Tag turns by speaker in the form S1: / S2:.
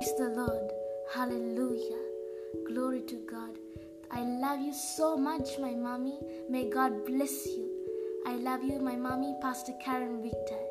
S1: Praise the Lord. Hallelujah. Glory to God. I love you so much, my mommy. May God bless you. I love you, my mommy, Pastor Karen Victor.